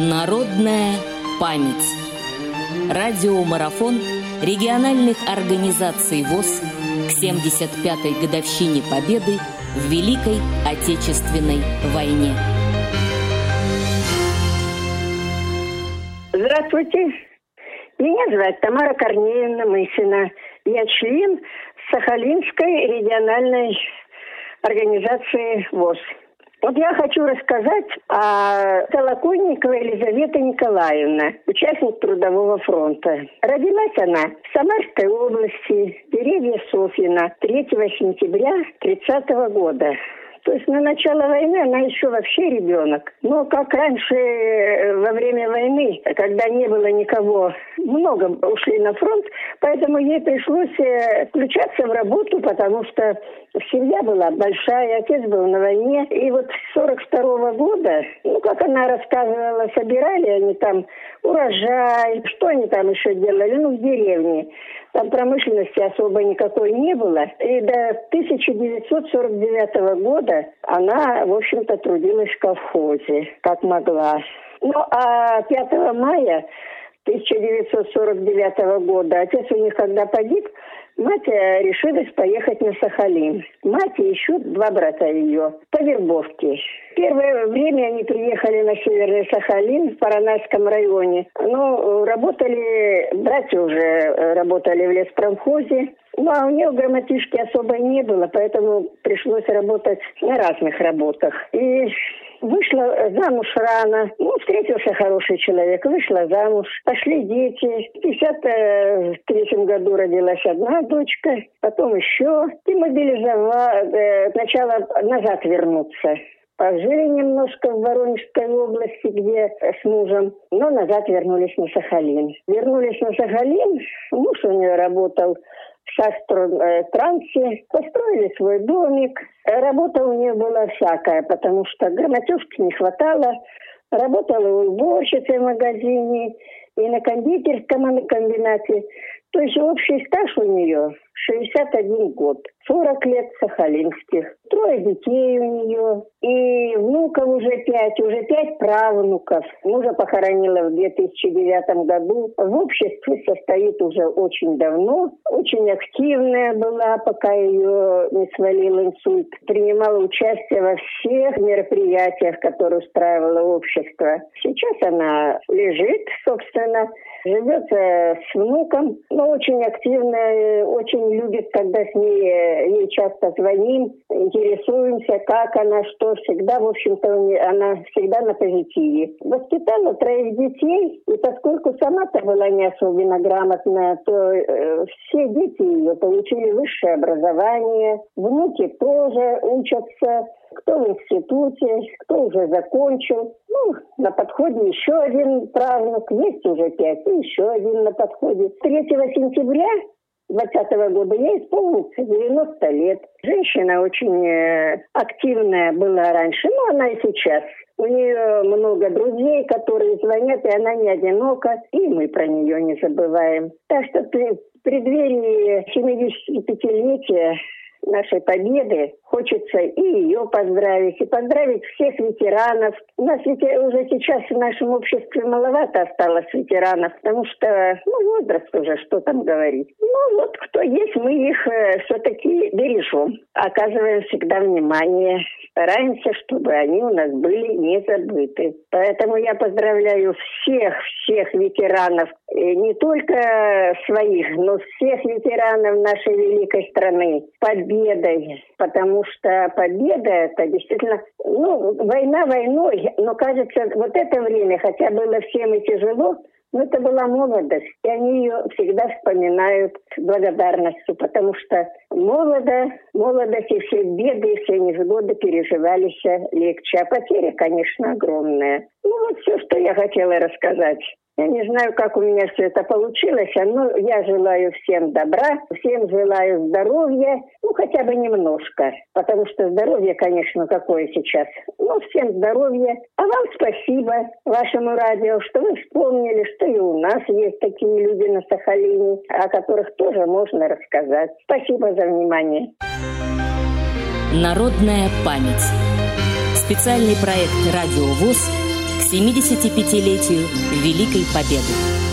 Народная память. Радиомарафон региональных организаций ВОЗ к 75-й годовщине Победы в Великой Отечественной войне. Здравствуйте. Меня зовут Тамара Корнеевна Мысина. Я член Сахалинской региональной организации ВОЗ. Вот я хочу рассказать о Колокольниковой Елизавете Николаевна, участник Трудового фронта. Родилась она в Самарской области, деревья Софьина, 3 сентября 30 года. То есть на начало войны она еще вообще ребенок. Но как раньше, э, во время войны, когда не было никого, много ушли на фронт, поэтому ей пришлось э, включаться в работу, потому что семья была большая, отец был на войне. И вот с 42 -го года, ну, как она рассказывала, собирали они там урожай, что они там еще делали, ну, в деревне. Там промышленности особо никакой не было. И до 1949 года она, в общем-то, трудилась в колхозе, как могла. Ну, а 5 мая 1949 года отец у них когда погиб, Мать э, решилась поехать на Сахалин. Мать и еще два брата ее по вербовке. Первое время они приехали на Северный Сахалин в Паранайском районе. Ну, работали, братья уже э, работали в леспромхозе. Ну, а у нее грамматишки особо не было, поэтому пришлось работать на разных работах. И Вышла замуж рано. Ну, встретился хороший человек. Вышла замуж. Пошли дети. В 53 году родилась одна дочка. Потом еще. И мобилизовала. Э, сначала назад вернуться. Пожили немножко в Воронежской области, где с мужем, но назад вернулись на Сахалин. Вернулись на Сахалин, муж у нее работал Шастро-Трансе, построили свой домик. Работа у нее была всякая, потому что грамотежки не хватало. Работала уборщицей в магазине и на кондитерском комбинате. То есть общий стаж у нее 61 год, 40 лет сахалинских, трое детей у нее, и внуков уже пять, уже пять правнуков. Мужа похоронила в 2009 году. В обществе состоит уже очень давно, очень активная была, пока ее не свалил инсульт. Принимала участие во всех мероприятиях, которые устраивало общество. Сейчас она лежит, собственно, живет с внуком, но очень активная, очень любит, когда с ней, ей часто звоним, интересуемся, как она, что всегда, в общем-то, она всегда на позитиве. Воспитала троих детей, и поскольку сама-то была не особенно грамотная, то э, все дети ее получили высшее образование, внуки тоже учатся, кто в институте, кто уже закончил. Ну, на подходе еще один правнук, есть уже пять, и еще один на подходе. 3 сентября 2020 года ей исполнится 90 лет. Женщина очень э, активная была раньше, но она и сейчас. У нее много друзей, которые звонят, и она не одинока, и мы про нее не забываем. Так что при преддверии 75-летия нашей победы. Хочется и ее поздравить, и поздравить всех ветеранов. У нас ведь уже сейчас в нашем обществе маловато осталось ветеранов, потому что, ну, возраст уже, что там говорить. Ну, вот кто есть, мы их э, все-таки бережем. Оказываем всегда внимание. Стараемся, чтобы они у нас были не забыты. Поэтому я поздравляю всех, всех ветеранов, и не только своих, но всех ветеранов нашей великой страны. Победой, потому что победа это действительно, ну, война войной, но кажется, вот это время, хотя было всем и тяжело, но это была молодость, и они ее всегда вспоминают с благодарностью, потому что молодо, молодость и все беды, и все невзгоды переживались легче. А потеря, конечно, огромная. Ну вот все, что я хотела рассказать. Я не знаю, как у меня все это получилось, но я желаю всем добра, всем желаю здоровья, ну хотя бы немножко, потому что здоровье, конечно, какое сейчас. Ну, всем здоровья. А вам спасибо, вашему радио, что вы вспомнили, что и у нас есть такие люди на Сахалине, о которых тоже можно рассказать. Спасибо за внимание. Народная память. Специальный проект «Радио ВОЗ» к 75-летию Великой Победы.